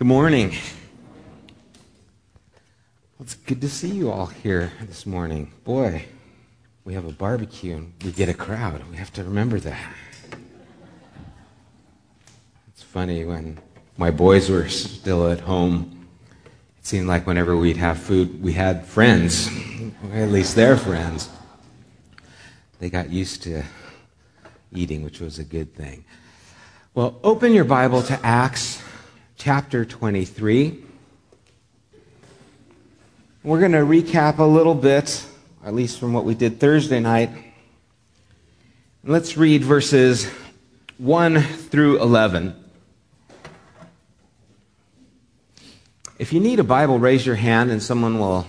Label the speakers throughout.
Speaker 1: Good morning. It's good to see you all here this morning. Boy, we have a barbecue and we get a crowd. We have to remember that. It's funny when my boys were still at home, it seemed like whenever we'd have food, we had friends, or at least their friends. They got used to eating, which was a good thing. Well, open your Bible to Acts chapter 23. We're going to recap a little bit, at least from what we did Thursday night. Let's read verses 1 through 11. If you need a Bible, raise your hand and someone will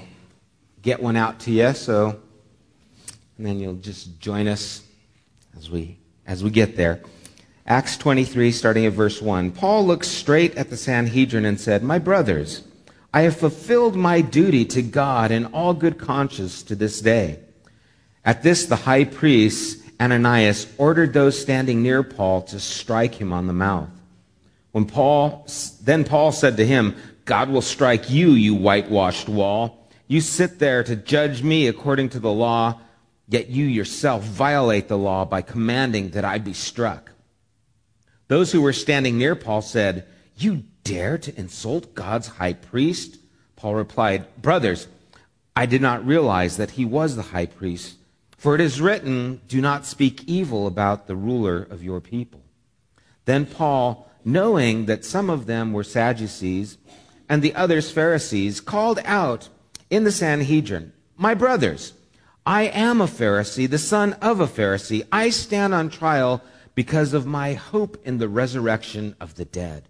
Speaker 1: get one out to you. So, and then you'll just join us as we as we get there. Acts 23, starting at verse 1. Paul looked straight at the Sanhedrin and said, My brothers, I have fulfilled my duty to God in all good conscience to this day. At this, the high priest, Ananias, ordered those standing near Paul to strike him on the mouth. When Paul, then Paul said to him, God will strike you, you whitewashed wall. You sit there to judge me according to the law, yet you yourself violate the law by commanding that I be struck. Those who were standing near Paul said, You dare to insult God's high priest? Paul replied, Brothers, I did not realize that he was the high priest. For it is written, Do not speak evil about the ruler of your people. Then Paul, knowing that some of them were Sadducees and the others Pharisees, called out in the Sanhedrin, My brothers, I am a Pharisee, the son of a Pharisee. I stand on trial because of my hope in the resurrection of the dead.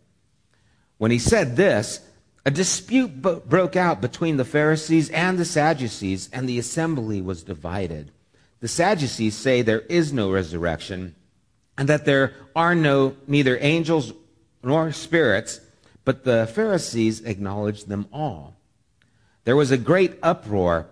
Speaker 1: When he said this, a dispute broke out between the Pharisees and the Sadducees, and the assembly was divided. The Sadducees say there is no resurrection, and that there are no neither angels nor spirits, but the Pharisees acknowledge them all. There was a great uproar,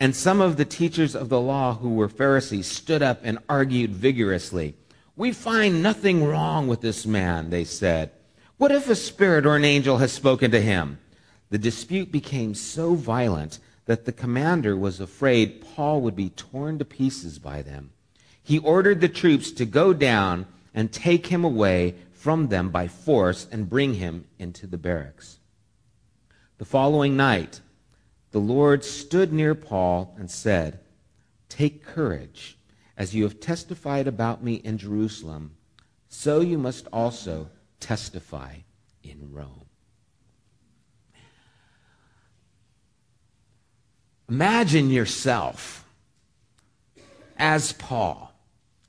Speaker 1: and some of the teachers of the law who were Pharisees stood up and argued vigorously. We find nothing wrong with this man, they said. What if a spirit or an angel has spoken to him? The dispute became so violent that the commander was afraid Paul would be torn to pieces by them. He ordered the troops to go down and take him away from them by force and bring him into the barracks. The following night, the Lord stood near Paul and said, Take courage. As you have testified about me in Jerusalem, so you must also testify in Rome. Imagine yourself as Paul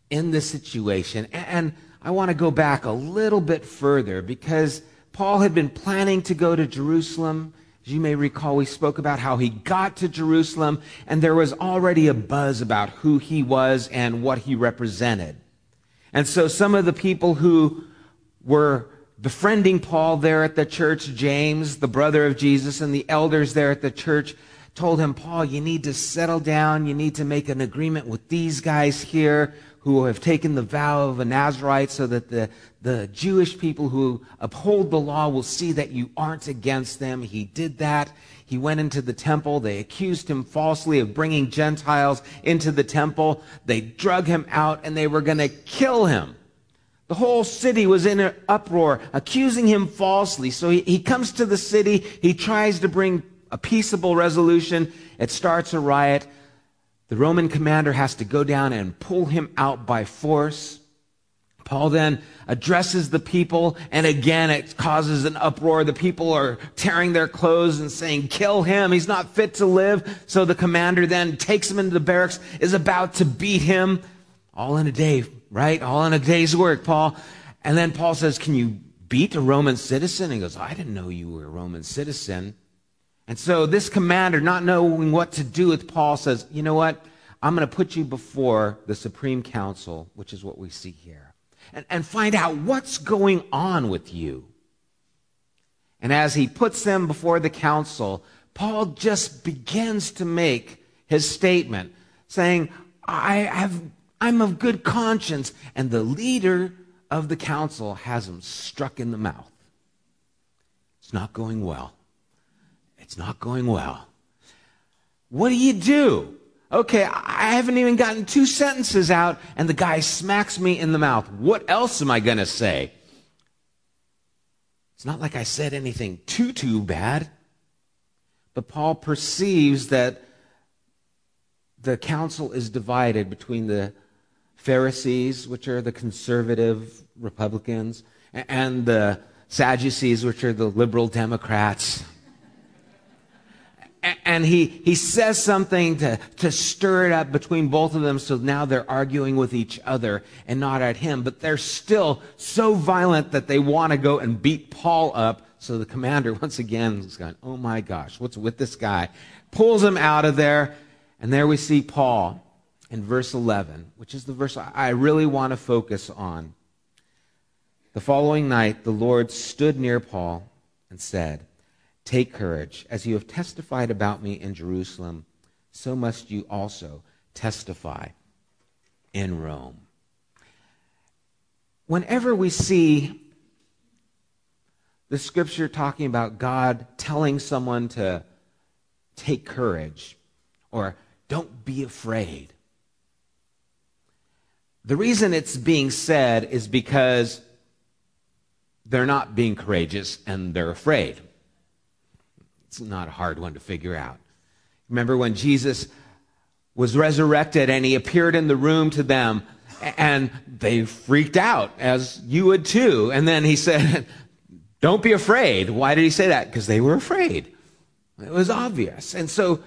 Speaker 1: in this situation. And I want to go back a little bit further because Paul had been planning to go to Jerusalem. You may recall, we spoke about how he got to Jerusalem, and there was already a buzz about who he was and what he represented. And so some of the people who were befriending Paul there at the church, James, the brother of Jesus, and the elders there at the church, told him, Paul, you need to settle down. You need to make an agreement with these guys here who have taken the vow of a Nazarite so that the, the Jewish people who uphold the law will see that you aren't against them. He did that. He went into the temple. They accused him falsely of bringing Gentiles into the temple. They drug him out and they were going to kill him. The whole city was in an uproar, accusing him falsely. So he, he comes to the city. He tries to bring a peaceable resolution. It starts a riot. The Roman commander has to go down and pull him out by force. Paul then addresses the people, and again it causes an uproar. The people are tearing their clothes and saying, Kill him, he's not fit to live. So the commander then takes him into the barracks, is about to beat him. All in a day, right? All in a day's work, Paul. And then Paul says, Can you beat a Roman citizen? And he goes, I didn't know you were a Roman citizen. And so this commander, not knowing what to do with Paul, says, You know what? I'm going to put you before the Supreme Council, which is what we see here, and, and find out what's going on with you. And as he puts them before the council, Paul just begins to make his statement, saying, I have, I'm of good conscience. And the leader of the council has him struck in the mouth It's not going well. It's not going well. What do you do? Okay, I haven't even gotten two sentences out, and the guy smacks me in the mouth. What else am I going to say? It's not like I said anything too, too bad. But Paul perceives that the council is divided between the Pharisees, which are the conservative Republicans, and the Sadducees, which are the liberal Democrats and he, he says something to, to stir it up between both of them so now they're arguing with each other and not at him. But they're still so violent that they want to go and beat Paul up. So the commander, once again, is going, Oh my gosh, what's with this guy? Pulls him out of there. And there we see Paul in verse 11, which is the verse I really want to focus on. The following night, the Lord stood near Paul and said, Take courage. As you have testified about me in Jerusalem, so must you also testify in Rome. Whenever we see the scripture talking about God telling someone to take courage or don't be afraid, the reason it's being said is because they're not being courageous and they're afraid. It's not a hard one to figure out. Remember when Jesus was resurrected and he appeared in the room to them and they freaked out, as you would too. And then he said, Don't be afraid. Why did he say that? Because they were afraid. It was obvious. And so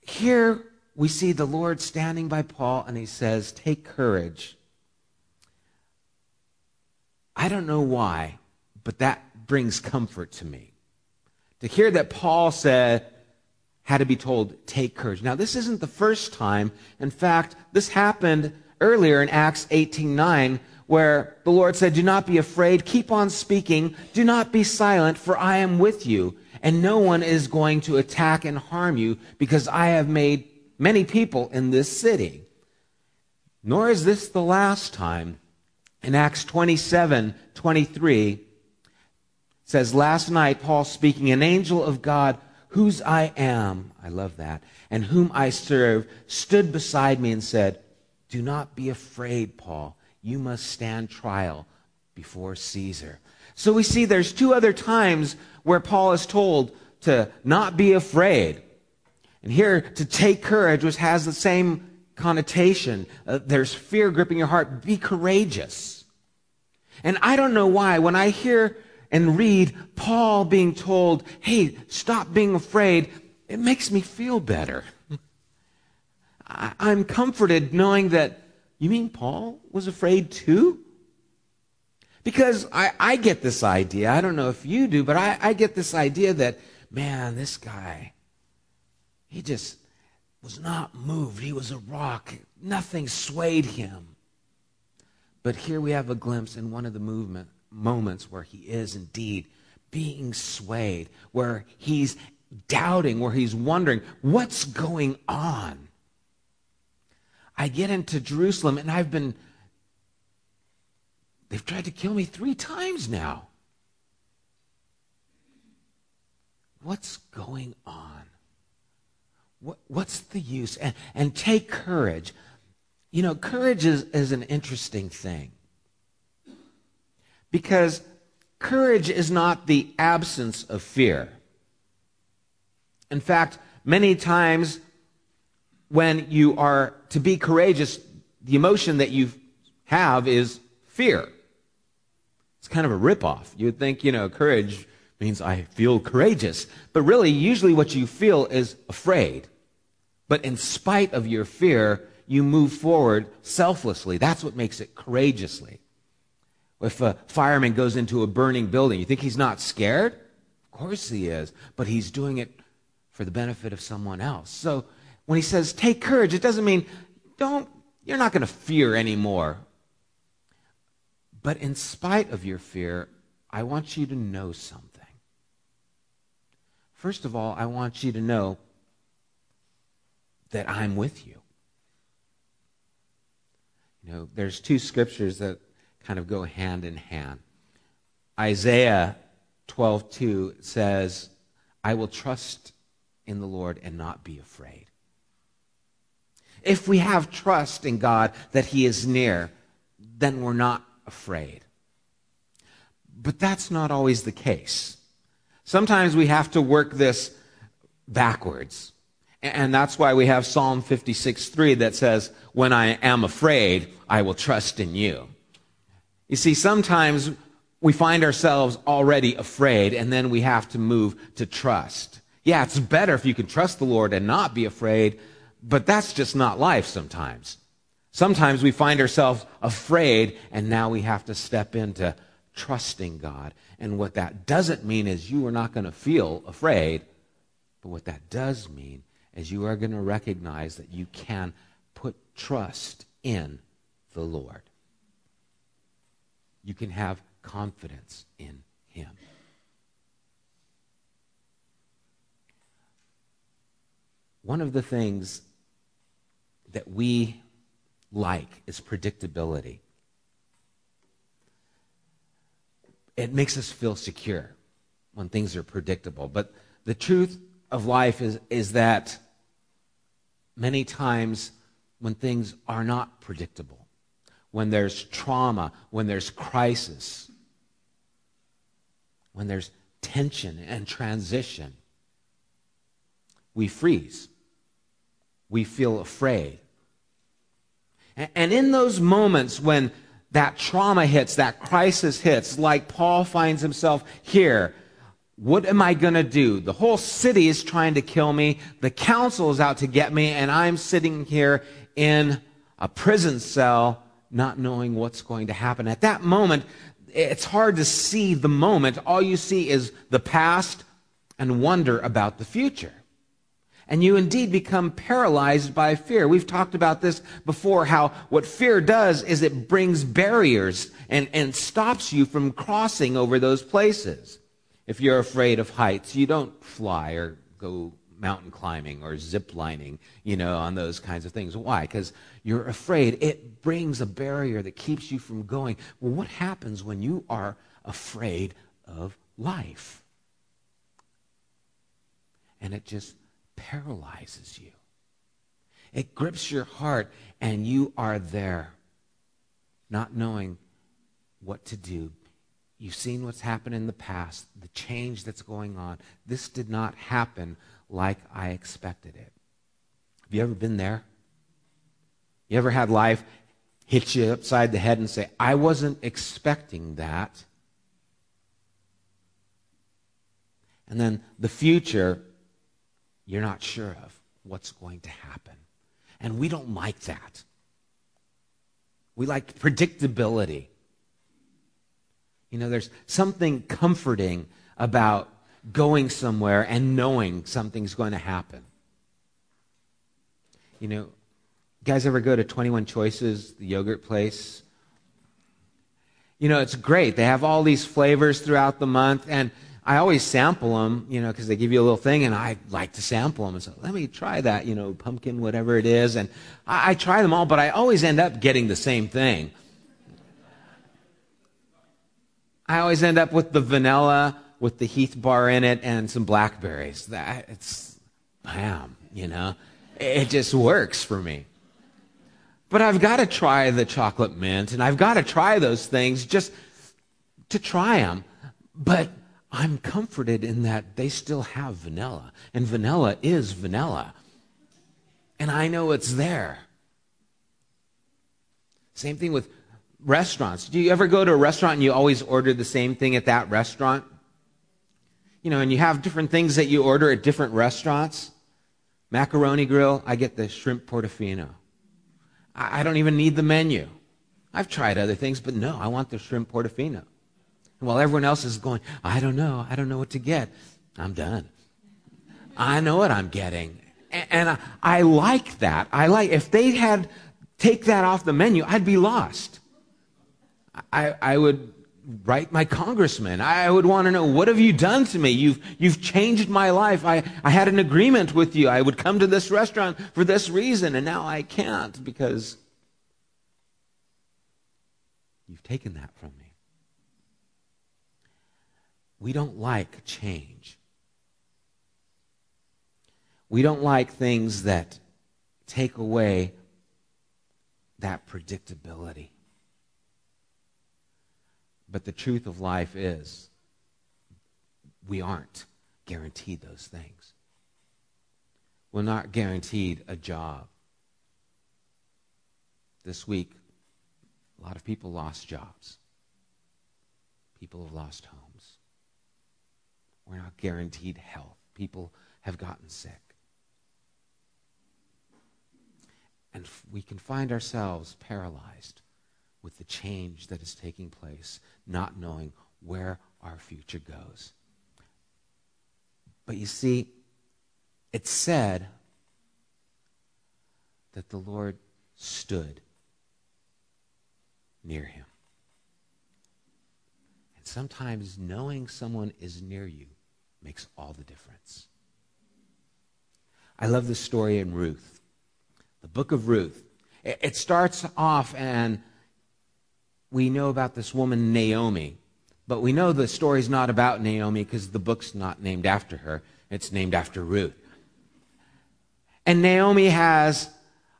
Speaker 1: here we see the Lord standing by Paul and he says, Take courage. I don't know why, but that brings comfort to me to hear that Paul said, had to be told, take courage. Now, this isn't the first time. In fact, this happened earlier in Acts 18:9, where the Lord said, Do not be afraid, keep on speaking, do not be silent, for I am with you, and no one is going to attack and harm you, because I have made many people in this city. Nor is this the last time. In Acts 27 23, says, Last night, Paul speaking, an angel of God, whose I am, I love that, and whom I serve, stood beside me and said, Do not be afraid, Paul. You must stand trial before Caesar. So we see there's two other times where Paul is told to not be afraid. And here, to take courage, which has the same connotation. Uh, there's fear gripping your heart. Be courageous. And I don't know why, when I hear and read Paul being told, hey, stop being afraid, it makes me feel better. I'm comforted knowing that, you mean Paul was afraid too? Because I, I get this idea, I don't know if you do, but I, I get this idea that, man, this guy, he just was not moved. He was a rock. Nothing swayed him. But here we have a glimpse in one of the movement moments where he is indeed being swayed, where he's doubting, where he's wondering, what's going on? I get into Jerusalem and I've been, they've tried to kill me three times now. What's going on? What, what's the use? And, and take courage. You know, courage is, is an interesting thing. Because courage is not the absence of fear. In fact, many times when you are to be courageous, the emotion that you have is fear. It's kind of a ripoff. You would think, you know, courage means I feel courageous. But really, usually what you feel is afraid. But in spite of your fear, you move forward selflessly. That's what makes it courageously. If a fireman goes into a burning building, you think he's not scared? Of course he is, but he's doing it for the benefit of someone else. So when he says take courage, it doesn't mean don't you're not going to fear anymore. But in spite of your fear, I want you to know something. First of all, I want you to know that I'm with you. You know, there's two scriptures that kind of go hand in hand. Isaiah 12 2 says, I will trust in the Lord and not be afraid. If we have trust in God that He is near, then we're not afraid. But that's not always the case. Sometimes we have to work this backwards. And that's why we have Psalm 56 3 that says, When I am afraid, I will trust in you. You see, sometimes we find ourselves already afraid, and then we have to move to trust. Yeah, it's better if you can trust the Lord and not be afraid, but that's just not life sometimes. Sometimes we find ourselves afraid, and now we have to step into trusting God. And what that doesn't mean is you are not going to feel afraid, but what that does mean is you are going to recognize that you can put trust in the Lord. You can have confidence in Him. One of the things that we like is predictability. It makes us feel secure when things are predictable. But the truth of life is, is that many times when things are not predictable, when there's trauma, when there's crisis, when there's tension and transition, we freeze. We feel afraid. And in those moments when that trauma hits, that crisis hits, like Paul finds himself here, what am I going to do? The whole city is trying to kill me. The council is out to get me, and I'm sitting here in a prison cell not knowing what's going to happen. At that moment, it's hard to see the moment. All you see is the past and wonder about the future. And you indeed become paralyzed by fear. We've talked about this before, how what fear does is it brings barriers and, and stops you from crossing over those places. If you're afraid of heights, you don't fly or go mountain climbing or zip lining, you know, on those kinds of things. Why? Because you're afraid. It brings a barrier that keeps you from going. Well, what happens when you are afraid of life? And it just paralyzes you. It grips your heart, and you are there, not knowing what to do. You've seen what's happened in the past, the change that's going on. This did not happen like I expected it. Have you ever been there? You ever had life hit you upside the head and say, I wasn't expecting that? And then the future you're not sure of what's going to happen. And we don't like that. We like predictability. You know, there's something comforting about going somewhere and knowing something's going to happen. You know, guys ever go to 21 Choices, the yogurt place? You know, it's great. They have all these flavors throughout the month, and I always sample them, you know, because they give you a little thing, and I like to sample them. And so let me try that, you know, pumpkin, whatever it is. And I, I try them all, but I always end up getting the same thing. I always end up with the vanilla with the Heath bar in it and some blackberries. That it's bam, you know. It just works for me. But I've got to try the chocolate mint and I've got to try those things just to try them. But I'm comforted in that they still have vanilla, and vanilla is vanilla. And I know it's there. Same thing with restaurants. Do you ever go to a restaurant and you always order the same thing at that restaurant? You know, and you have different things that you order at different restaurants. Macaroni grill, I get the shrimp portofino. I don't even need the menu. I've tried other things, but no, I want the shrimp portofino. While everyone else is going, I don't know, I don't know what to get, I'm done. I know what I'm getting. And I, I like that. I like, if they had take that off the menu, I'd be lost. I, I would write my congressman. I would want to know, what have you done to me? You've, you've changed my life. I, I had an agreement with you. I would come to this restaurant for this reason, and now I can't because you've taken that from me. we don't like change. We don't like things that take away that predictability. But the truth of life is, we aren't guaranteed those things. We're not guaranteed a job. This week, a lot of people lost jobs. People have lost homes. We're not guaranteed health. People have gotten sick. And we can find ourselves paralyzed with the change that is taking place, not knowing where our future goes. But you see, it said that the Lord stood near him. And sometimes knowing someone is near you makes all the difference. I love the story in Ruth, the book of Ruth. It starts off, and we know about this woman, Naomi. But we know the story's not about Naomi because the book's not named after her. It's named after Ruth. And Naomi has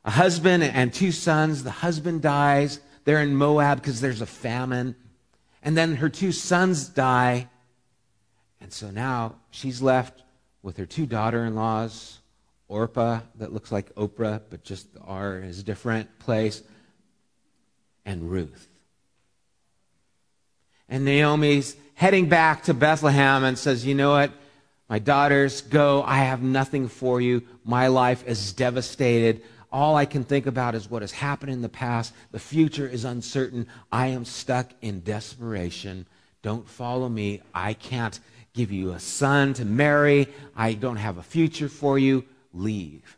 Speaker 1: a husband and two sons. The husband dies. They're in Moab because there's a famine. And then her two sons die. And so now she's left with her two daughter in laws Orpah, that looks like Oprah, but just the R is a different place, and Ruth. And Naomi's heading back to Bethlehem and says, You know what? My daughters, go. I have nothing for you. My life is devastated. All I can think about is what has happened in the past. The future is uncertain. I am stuck in desperation. Don't follow me. I can't give you a son to marry. I don't have a future for you. Leave.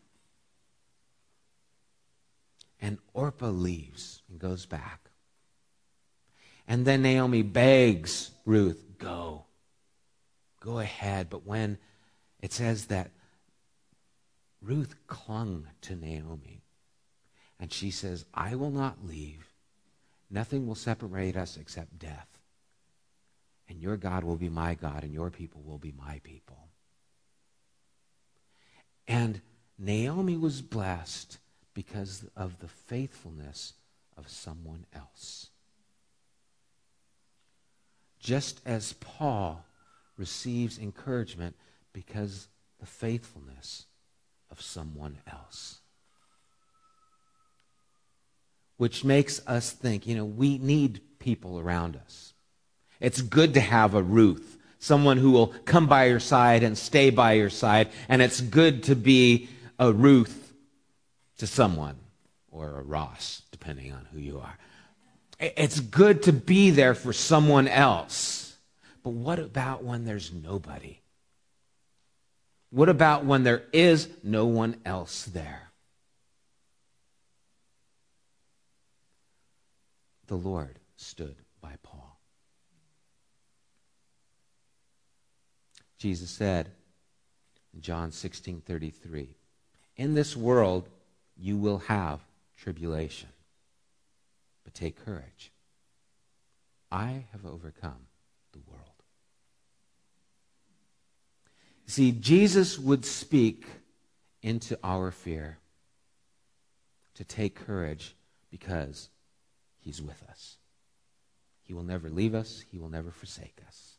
Speaker 1: And Orpah leaves and goes back. And then Naomi begs Ruth, go. Go ahead. But when it says that Ruth clung to Naomi. And she says, I will not leave. Nothing will separate us except death. And your God will be my God, and your people will be my people. And Naomi was blessed because of the faithfulness of someone else. Just as Paul receives encouragement because the faithfulness of someone else. Which makes us think, you know, we need people around us. It's good to have a Ruth, someone who will come by your side and stay by your side. And it's good to be a Ruth to someone, or a Ross, depending on who you are. It's good to be there for someone else. But what about when there's nobody? What about when there is no one else there? The Lord stood by Paul. Jesus said in John 16:33, "In this world you will have tribulation, but take courage. I have overcome the world." See, Jesus would speak into our fear to take courage because he's with us. He will never leave us, he will never forsake us.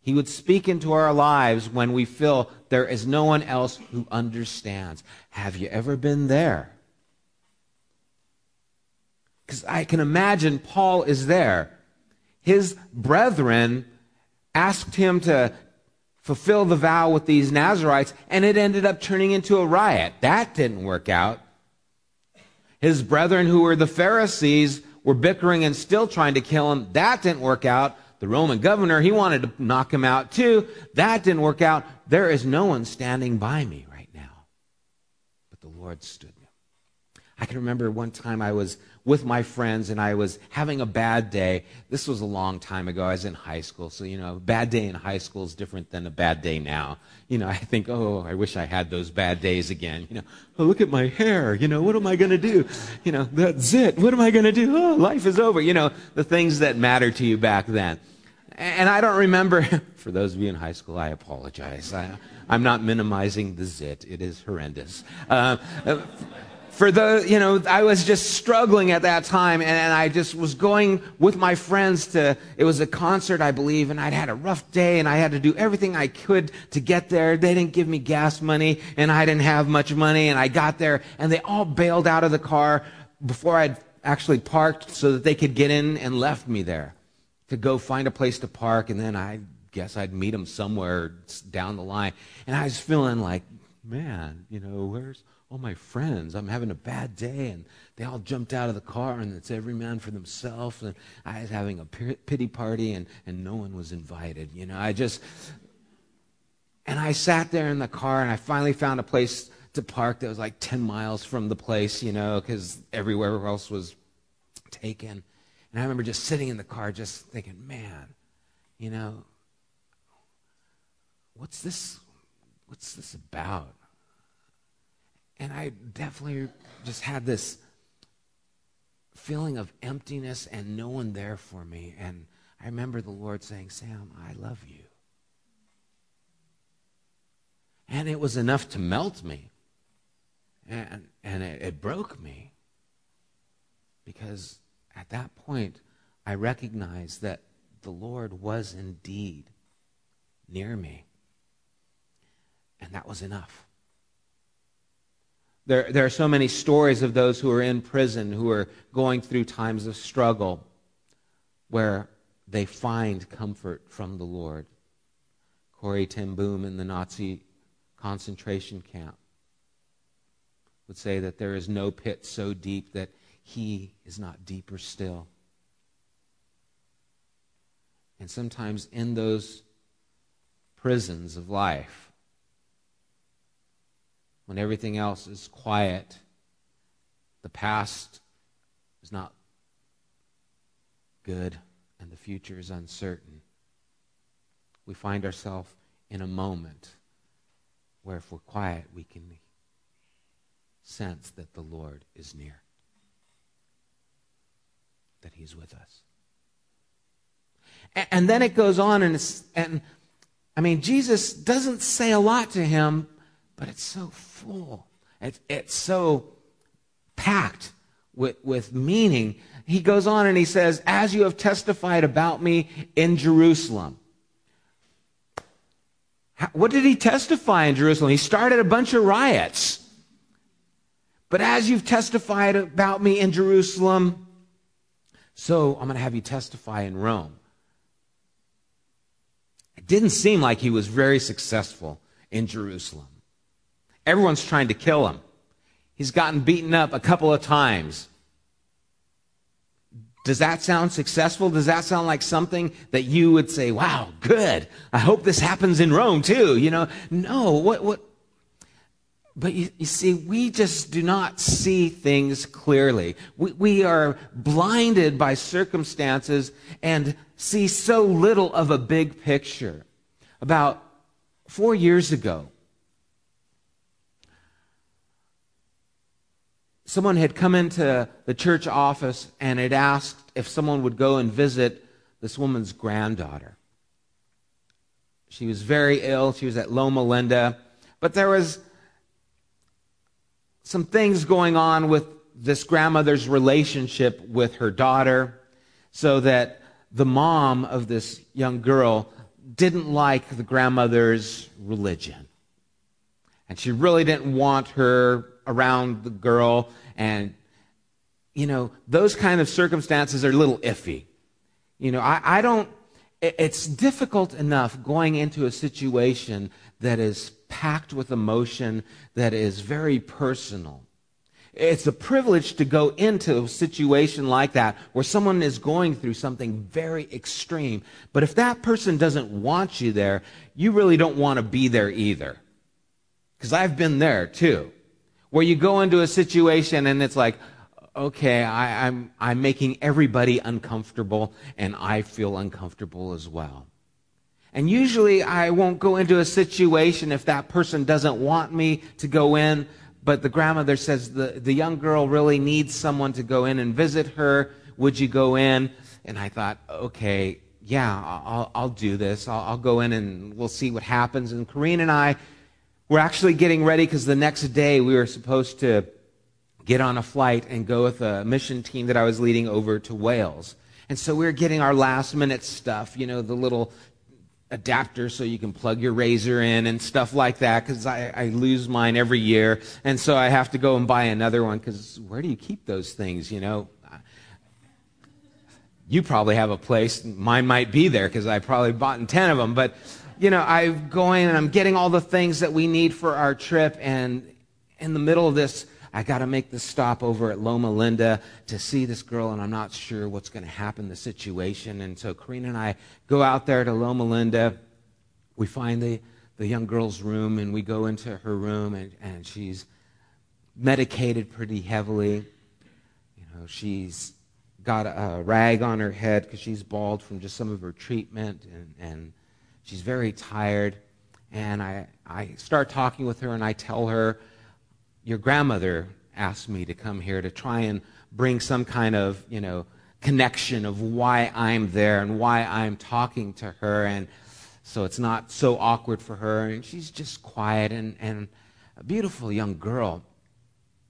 Speaker 1: He would speak into our lives when we feel there is no one else who understands. Have you ever been there? Because I can imagine Paul is there. His brethren asked him to fulfill the vow with these Nazarites, and it ended up turning into a riot. That didn't work out. His brethren, who were the Pharisees, were bickering and still trying to kill him. That didn't work out. The Roman governor, he wanted to knock him out too. That didn't work out. There is no one standing by me right now. But the Lord stood me. I can remember one time I was with my friends and I was having a bad day. This was a long time ago. I was in high school. So, you know, a bad day in high school is different than a bad day now. You know, I think, oh, I wish I had those bad days again. You know, oh, look at my hair. You know, what am I going to do? You know, that's it. What am I going to do? Oh, life is over. You know, the things that matter to you back then. and I don't remember, for those of you in high school, I apologize. I, am not minimizing the zit, it is horrendous. Uh, for the, you know, I was just struggling at that time and, and, I just was going with my friends to, it was a concert, I believe, and I'd had a rough day and I had to do everything I could to get there. They didn't give me gas money and I didn't have much money and I got there and they all bailed out of the car before I'd actually parked so that they could get in and left me there to go find a place to park and then I guess I'd meet them somewhere down the line. And I was feeling like, man, you know, where's, all my friends. I'm having a bad day. And they all jumped out of the car, and it's every man for themselves. And I was having a pity party, and, and no one was invited. You know, I just. And I sat there in the car, and I finally found a place to park that was like 10 miles from the place, you know, because everywhere else was taken. And I remember just sitting in the car, just thinking, man, you know, what's this? What's this about? And I definitely just had this feeling of emptiness and no one there for me. And I remember the Lord saying, Sam, I love you. And it was enough to melt me. And, and it, it broke me. Because at that point, I recognized that the Lord was indeed near me. And that was enough. There, there are so many stories of those who are in prison, who are going through times of struggle, where they find comfort from the Lord. Corrie ten Boom in the Nazi concentration camp would say that there is no pit so deep that he is not deeper still. And sometimes in those prisons of life, when everything else is quiet, the past is not good, and the future is uncertain. We find ourselves in a moment where, if we're quiet, we can sense that the Lord is near, that He's with us. And, then it goes on, and, and I mean, Jesus doesn't say a lot to him, but it's so full. It's, it's so packed with, with meaning. He goes on and he says, As you have testified about me in Jerusalem. What did he testify in Jerusalem? He started a bunch of riots. But as you've testified about me in Jerusalem, so I'm going to have you testify in Rome. It didn't seem like he was very successful in Jerusalem. Everyone's trying to kill him. He's gotten beaten up a couple of times. Does that sound successful? Does that sound like something that you would say, wow, good. I hope this happens in Rome too. You know, no, what, what, but you, you, see, we just do not see things clearly. We, we are blinded by circumstances and see so little of a big picture. About four years ago, someone had come into the church office and had asked if someone would go and visit this woman's granddaughter. She was very ill. She was at Loma Linda. But there was some things going on with this grandmother's relationship with her daughter so that the mom of this young girl didn't like the grandmother's religion. And she really didn't want her around the girl. And, you know, those kind of circumstances are a little iffy. You know, I, I don't, it's difficult enough going into a situation that is packed with emotion, that is very personal. It's a privilege to go into a situation like that where someone is going through something very extreme. But if that person doesn't want you there, you really don't want to be there either. Because I've been there too where you go into a situation and it's like, okay, I, am I'm, I'm making everybody uncomfortable and I feel uncomfortable as well. And usually I won't go into a situation if that person doesn't want me to go in, but the grandmother says the, the young girl really needs someone to go in and visit her. Would you go in? And I thought, okay, yeah, I'll, I'll do this. I'll, I'll go in and we'll see what happens. And Corrine and I were actually getting ready because the next day we were supposed to get on a flight and go with a mission team that I was leading over to Wales. And so we were getting our last minute stuff, you know, the little adapter so you can plug your razor in and stuff like that because I, I, lose mine every year. And so I have to go and buy another one because where do you keep those things, you know? You probably have a place. Mine might be there because I probably bought 10 of them. But, you know, I'm going and I'm getting all the things that we need for our trip. And in the middle of this, I got to make the stop over at Loma Linda to see this girl, and I'm not sure what's going to happen, the situation. And so Karina and I go out there to Loma Linda. We find the, the young girl's room, and we go into her room, and, and she's medicated pretty heavily. You know, she's got a rag on her head because she's bald from just some of her treatment, and, and she's very tired. And I, I start talking with her, and I tell her your grandmother asked me to come here to try and bring some kind of, you know, connection of why I'm there and why I'm talking to her. And so it's not so awkward for her. And she's just quiet and, and a beautiful young girl.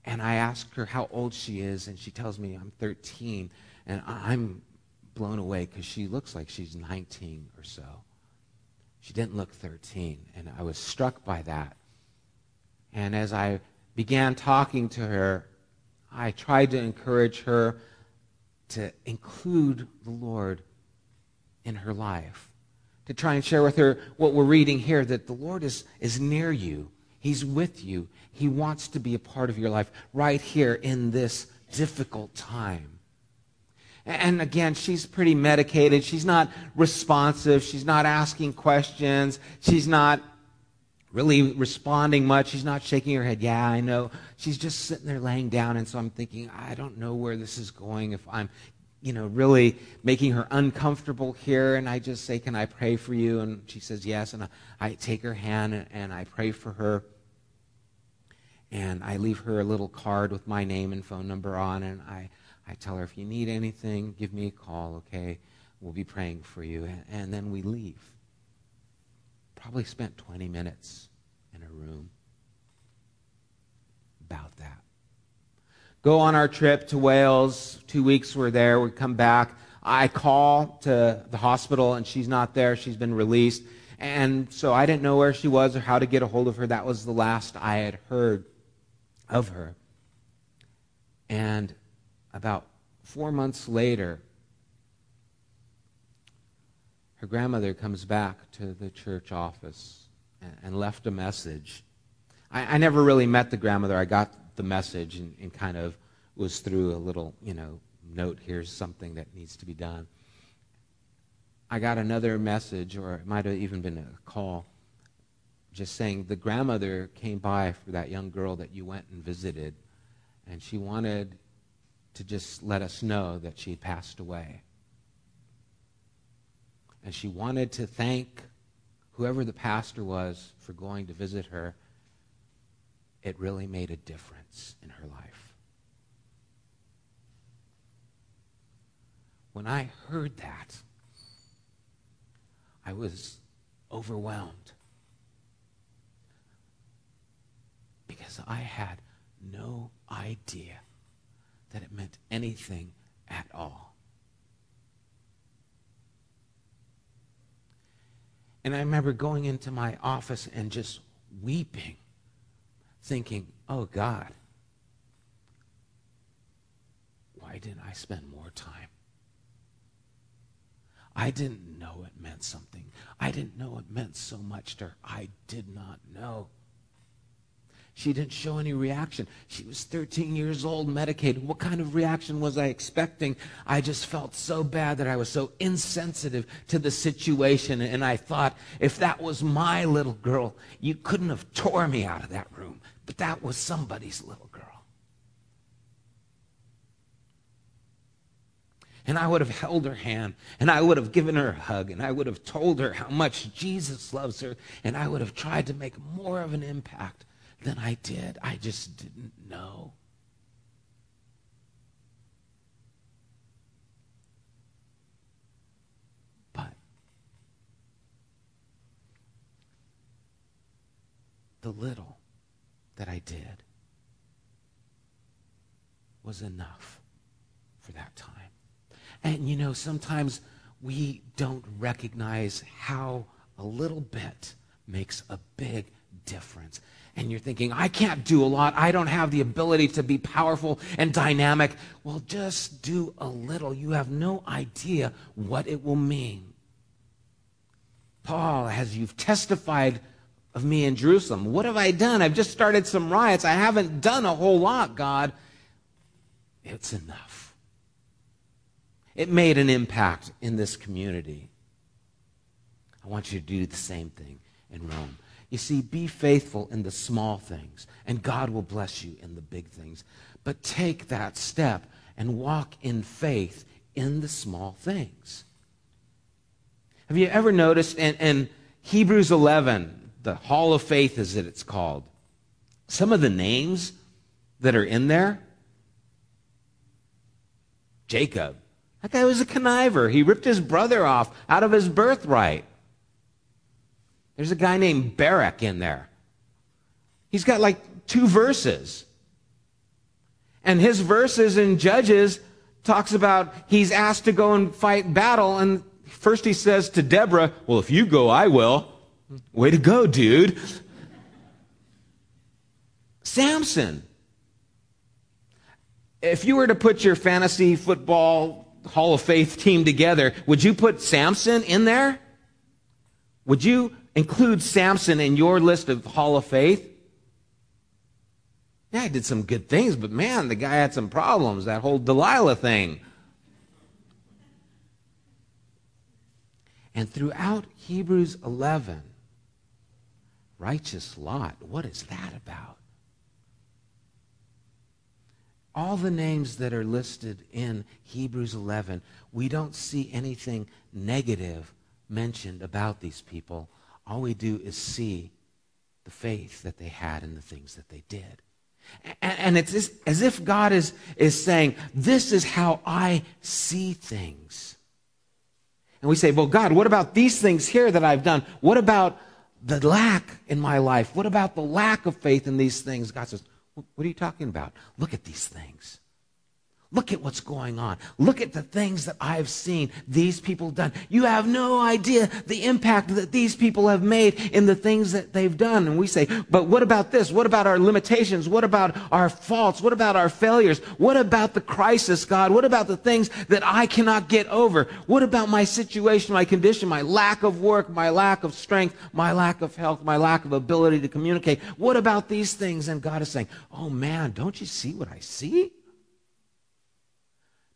Speaker 1: And I ask her how old she is, and she tells me I'm 13. And I'm blown away because she looks like she's 19 or so. She didn't look 13. And I was struck by that. And as I began talking to her, I tried to encourage her to include the Lord in her life. To try and share with her what we're reading here that the Lord is, is near you. He's with you. He wants to be a part of your life right here in this difficult time. And again, she's pretty medicated. She's not responsive. She's not asking questions. She's not really responding much. She's not shaking her head. Yeah, I know. She's just sitting there laying down. And so I'm thinking, I don't know where this is going if I'm, you know, really making her uncomfortable here. And I just say, Can I pray for you? And she says, Yes. And I, take her hand and, and I pray for her. And I leave her a little card with my name and phone number on. And I, I tell her, If you need anything, give me a call, okay? We'll be praying for you. And, then we leave probably spent 20 minutes in a room about that. Go on our trip to Wales. Two weeks we're there. We come back. I call to the hospital and she's not there. She's been released. And so I didn't know where she was or how to get a hold of her. That was the last I had heard of her. And about four months later, her grandmother comes back to the church office and, and left a message. I, I, never really met the grandmother. I got the message and, and kind of was through a little, you know, note here's something that needs to be done. I got another message, or it might have even been a call, just saying the grandmother came by for that young girl that you went and visited, and she wanted to just let us know that she had passed away and she wanted to thank whoever the pastor was for going to visit her. It really made a difference in her life. When I heard that, I was overwhelmed because I had no idea that it meant anything at all. And I remember going into my office and just weeping, thinking, oh God, why didn't I spend more time? I didn't know it meant something. I didn't know it meant so much to her. I did not know. She didn't show any reaction. She was 13 years old, medicated. What kind of reaction was I expecting? I just felt so bad that I was so insensitive to the situation. And I thought, if that was my little girl, you couldn't have tore me out of that room. But that was somebody's little girl. And I would have held her hand, and I would have given her a hug, and I would have told her how much Jesus loves her, and I would have tried to make more of an impact than I did. I just didn't know. But the little that I did was enough for that time. And you know, sometimes we don't recognize how a little bit makes a big difference. And you're thinking, I can't do a lot. I don't have the ability to be powerful and dynamic. Well, just do a little. You have no idea what it will mean. Paul, as you've testified of me in Jerusalem, what have I done? I've just started some riots. I haven't done a whole lot, God. It's enough. It made an impact in this community. I want you to do the same thing in Rome. You see, be faithful in the small things, and God will bless you in the big things. But take that step and walk in faith in the small things. Have you ever noticed in, in Hebrews 11, the Hall of Faith, as it's called, some of the names that are in there? Jacob. That guy was a conniver. He ripped his brother off out of his birthright. There's a guy named Barak in there. He's got like two verses. And his verses in Judges talks about he's asked to go and fight battle. And first he says to Deborah, Well, if you go, I will. Way to go, dude. Samson. If you were to put your fantasy football Hall of Faith team together, would you put Samson in there? Would you include Samson in your list of Hall of Faith? Yeah, he did some good things, but man, the guy had some problems. That whole Delilah thing. And throughout Hebrews 11, righteous Lot, what is that about? All the names that are listed in Hebrews 11, we don't see anything negative mentioned about these people all we do is see the faith that they had in the things that they did. And, it's as if God is, is saying, This is how I see things. And we say, Well, God, what about these things here that I've done? What about the lack in my life? What about the lack of faith in these things? God says, What are you talking about? Look at these things. Look at what's going on. Look at the things that I've seen these people done. You have no idea the impact that these people have made in the things that they've done. And we say, but what about this? What about our limitations? What about our faults? What about our failures? What about the crisis, God? What about the things that I cannot get over? What about my situation, my condition, my lack of work, my lack of strength, my lack of health, my lack of ability to communicate? What about these things? And God is saying, oh man, don't you see what I see?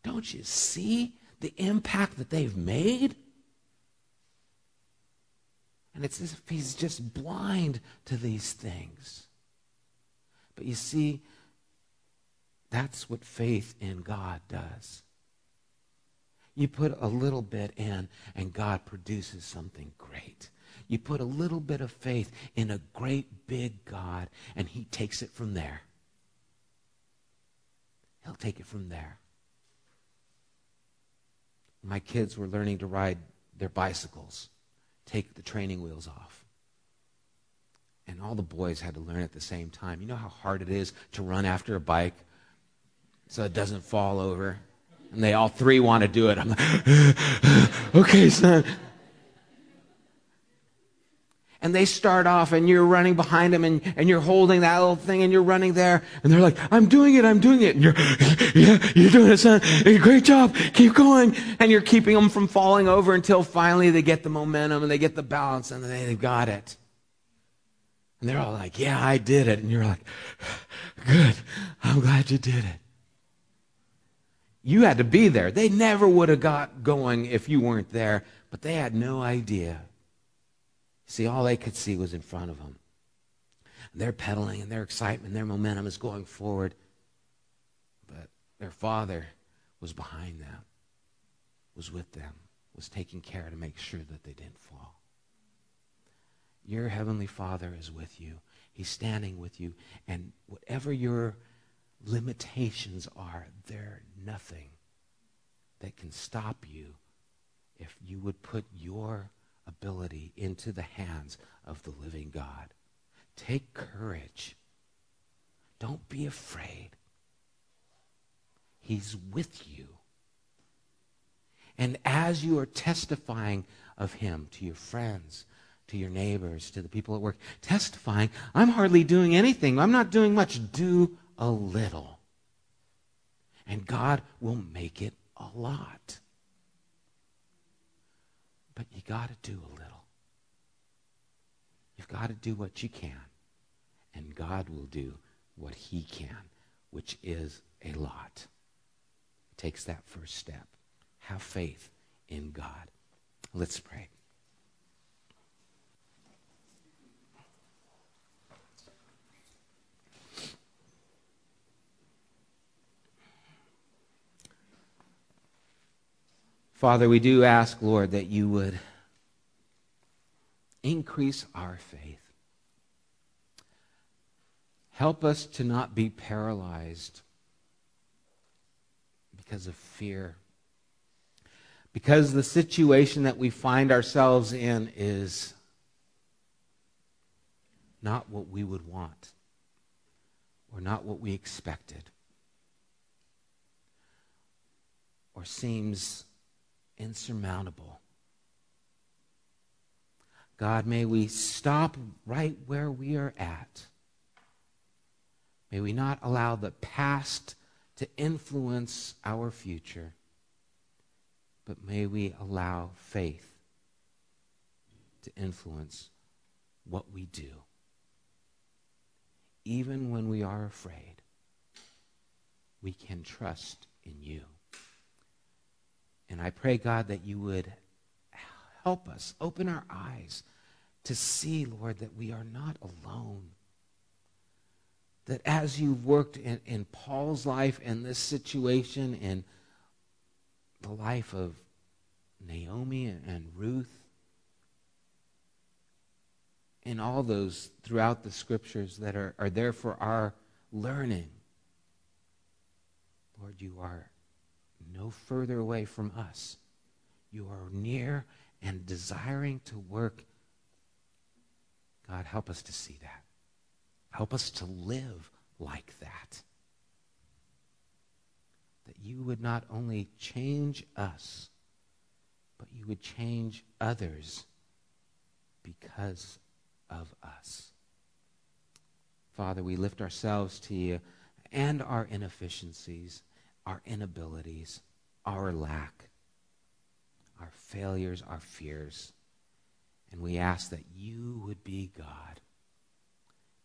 Speaker 1: Don't you see the impact that they've made? And it's as if he's just blind to these things. But you see, that's what faith in God does. You put a little bit in, and God produces something great. You put a little bit of faith in a great big God, and He takes it from there. He'll take it from there my kids were learning to ride their bicycles, take the training wheels off. And all the boys had to learn at the same time. You know how hard it is to run after a bike so it doesn't fall over? And they all three want to do it. I'm like, okay, son and they start off and you're running behind them and, and you're holding that little thing and you're running there and they're like, I'm doing it, I'm doing it. And you're, yeah, you're doing it, son. Great job. Keep going. And you're keeping them from falling over until finally they get the momentum and they get the balance and they've got it. And they're all like, yeah, I did it. And you're like, good. I'm glad you did it. You had to be there. They never would have got going if you weren't there, but they had no idea See, all they could see was in front of them. And their pedaling and their excitement, their momentum is going forward. But their father was behind them, was with them, was taking care to make sure that they didn't fall. Your heavenly Father is with you. He's standing with you. And whatever your limitations are, they're nothing that can stop you if you would put your into the hands of the living God. Take courage. Don't be afraid. He's with you. And as you are testifying of Him to your friends, to your neighbors, to the people at work, testifying, I'm hardly doing anything. I'm not doing much. Do a little. And God will make it a lot. But you got to do a little. You've got to do what you can. And God will do what He can, which is a lot. Takes that first step. Have faith in God. Let's pray. Father, we do ask, Lord, that you would increase our faith. Help us to not be paralyzed because of fear. Because the situation that we find ourselves in is not what we would want or not what we expected or seems insurmountable. God, may we stop right where we are at. May we not allow the past to influence our future, but may we allow faith to influence what we do. Even when we are afraid, we can trust in you. And I pray, God, that you would help us, open our eyes to see, Lord, that we are not alone. That as you've worked in, in Paul's life and this situation and the life of Naomi and, Ruth, and all those throughout the scriptures that are, are there for our learning, Lord, you are no further away from us. You are near and desiring to work. God, help us to see that. Help us to live like that. That you would not only change us, but you would change others because of us. Father, we lift ourselves to you and our inefficiencies our inabilities, our lack, our failures, our fears. And we ask that you would be God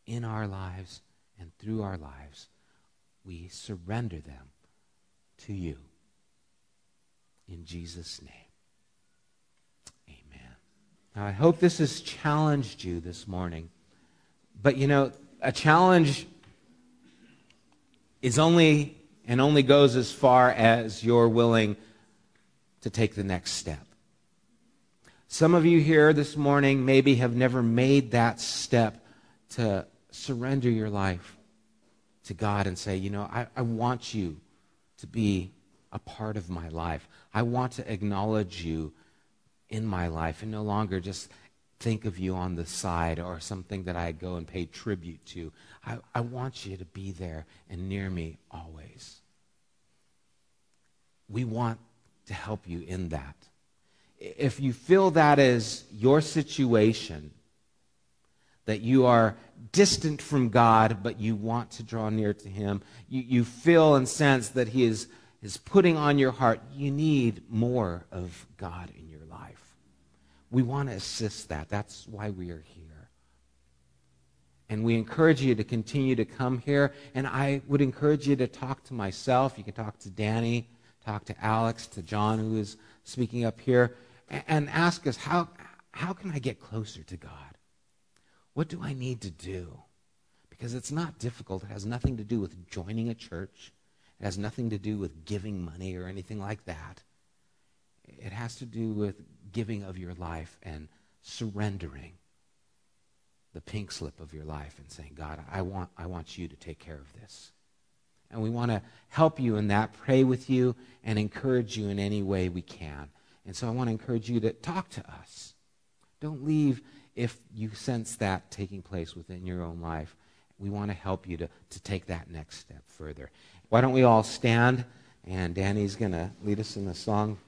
Speaker 1: in our lives and through our lives. We surrender them to you. In Jesus' name. Amen. Now, I hope this has challenged you this morning. But you know, a challenge is only and only goes as far as you're willing to take the next step. Some of you here this morning maybe have never made that step to surrender your life to God and say, you know, I, I want you to be a part of my life. I want to acknowledge you in my life and no longer just think of you on the side or something that I go and pay tribute to. I, I want you to be there and near me always. We want to help you in that. If you feel that is your situation, that you are distant from God, but you want to draw near to Him, you, you feel and sense that He is, is putting on your heart, you need more of God in your life. We want to assist that. That's why we are here. And we encourage you to continue to come here. And I would encourage you to talk to myself. You can talk to Danny, talk to Alex, to John, who is speaking up here, and ask us how, how can I get closer to God? What do I need to do? Because it's not difficult. It has nothing to do with joining a church. It has nothing to do with giving money or anything like that. It has to do with giving of your life and surrendering the pink slip of your life and saying, God, I want, I want you to take care of this. And we want to help you in that, pray with you, and encourage you in any way we can. And so I want to encourage you to talk to us. Don't leave if you sense that taking place within your own life, we want to help you to, to take that next step further. Why don't we all stand? And Danny's going to lead us in a song